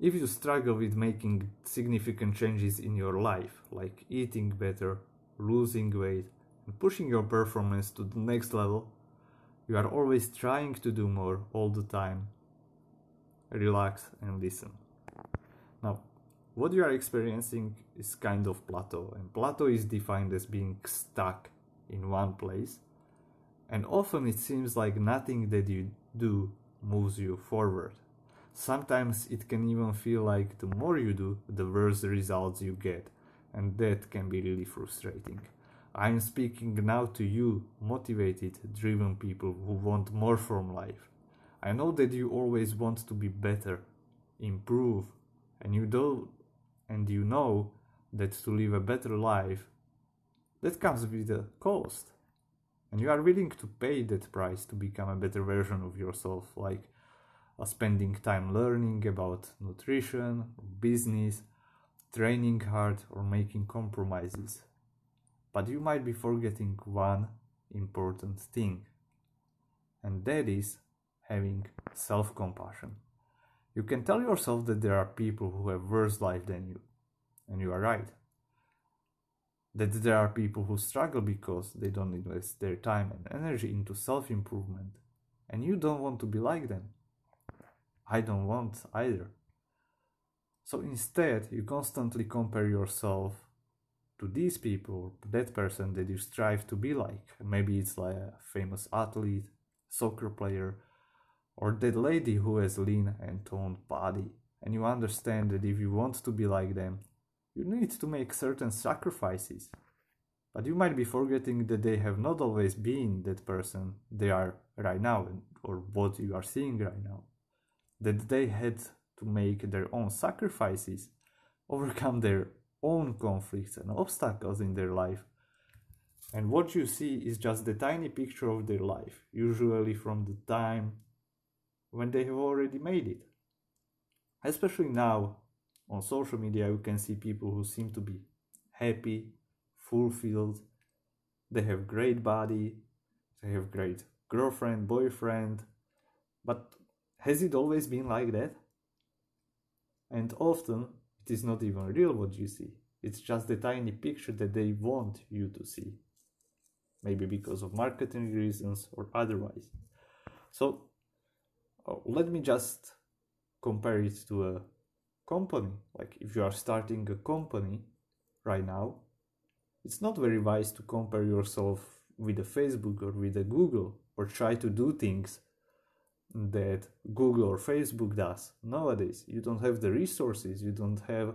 If you struggle with making significant changes in your life, like eating better, losing weight, and pushing your performance to the next level, you are always trying to do more all the time. Relax and listen. Now, what you are experiencing is kind of plateau, and plateau is defined as being stuck in one place, and often it seems like nothing that you do moves you forward. Sometimes it can even feel like the more you do, the worse the results you get, and that can be really frustrating. I am speaking now to you, motivated, driven people who want more from life. I know that you always want to be better, improve, and you do and you know that to live a better life that comes with a cost. And you are willing to pay that price to become a better version of yourself, like spending time learning about nutrition, business, training hard, or making compromises. But you might be forgetting one important thing, and that is having self compassion. You can tell yourself that there are people who have worse life than you, and you are right. That there are people who struggle because they don't invest their time and energy into self improvement, and you don't want to be like them. I don't want either. So instead, you constantly compare yourself to these people, that person that you strive to be like. Maybe it's like a famous athlete, soccer player, or that lady who has lean and toned body. And you understand that if you want to be like them, you need to make certain sacrifices. But you might be forgetting that they have not always been that person they are right now, or what you are seeing right now. That they had to make their own sacrifices, overcome their own conflicts and obstacles in their life. And what you see is just the tiny picture of their life, usually from the time when they have already made it. Especially now on social media, you can see people who seem to be happy, fulfilled, they have great body, they have great girlfriend, boyfriend, but has it always been like that? And often it is not even real what you see. It's just the tiny picture that they want you to see. Maybe because of marketing reasons or otherwise. So oh, let me just compare it to a company. Like if you are starting a company right now, it's not very wise to compare yourself with a Facebook or with a Google or try to do things that Google or Facebook does nowadays. You don't have the resources, you don't have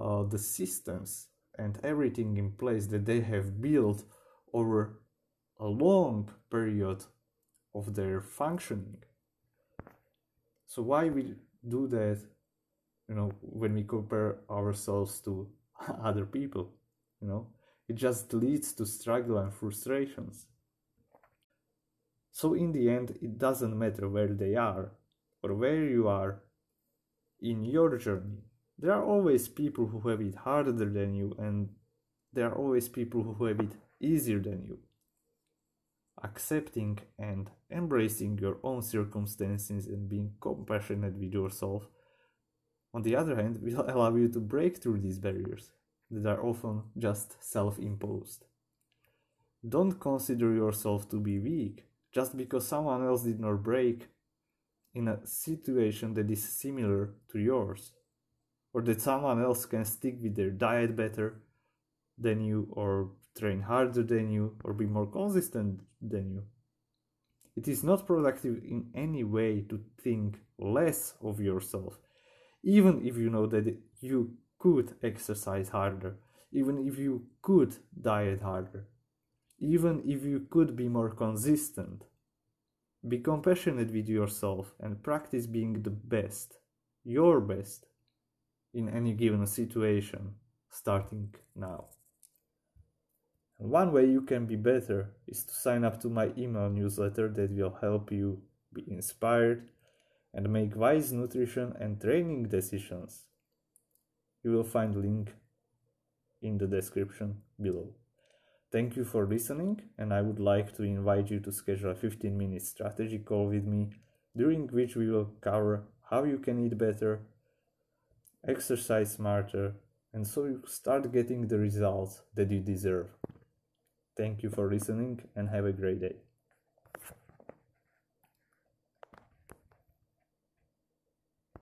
uh, the systems and everything in place that they have built over a long period of their functioning. So why we do that, you know, when we compare ourselves to other people, you know, it just leads to struggle and frustrations. So in the end, it doesn't matter where they are or where you are in your journey. There are always people who have it harder than you, and there are always people who have it easier than you. Accepting and embracing your own circumstances and being compassionate with yourself, on the other hand, will allow you to break through these barriers that are often just self imposed. Don't consider yourself to be weak just because someone else did not break in a situation that is similar to yours, or that someone else can stick with their diet better than you, or train harder than you, or be more consistent than you. It is not productive in any way to think less of yourself, even if you know that you could exercise harder, even if you could diet harder even if you could be more consistent. Be compassionate with yourself and practice being the best, your best, in any given situation, starting now. one way you can be better is to sign up to my email newsletter that will help you be inspired and make wise nutrition and training decisions. You will find link in the description below. Thank you for listening, and I would like to invite you to schedule a 15 minute strategy call with me, during which we will cover how you can eat better, exercise smarter, and so you start getting the results that you deserve. Thank you for listening and have a great day.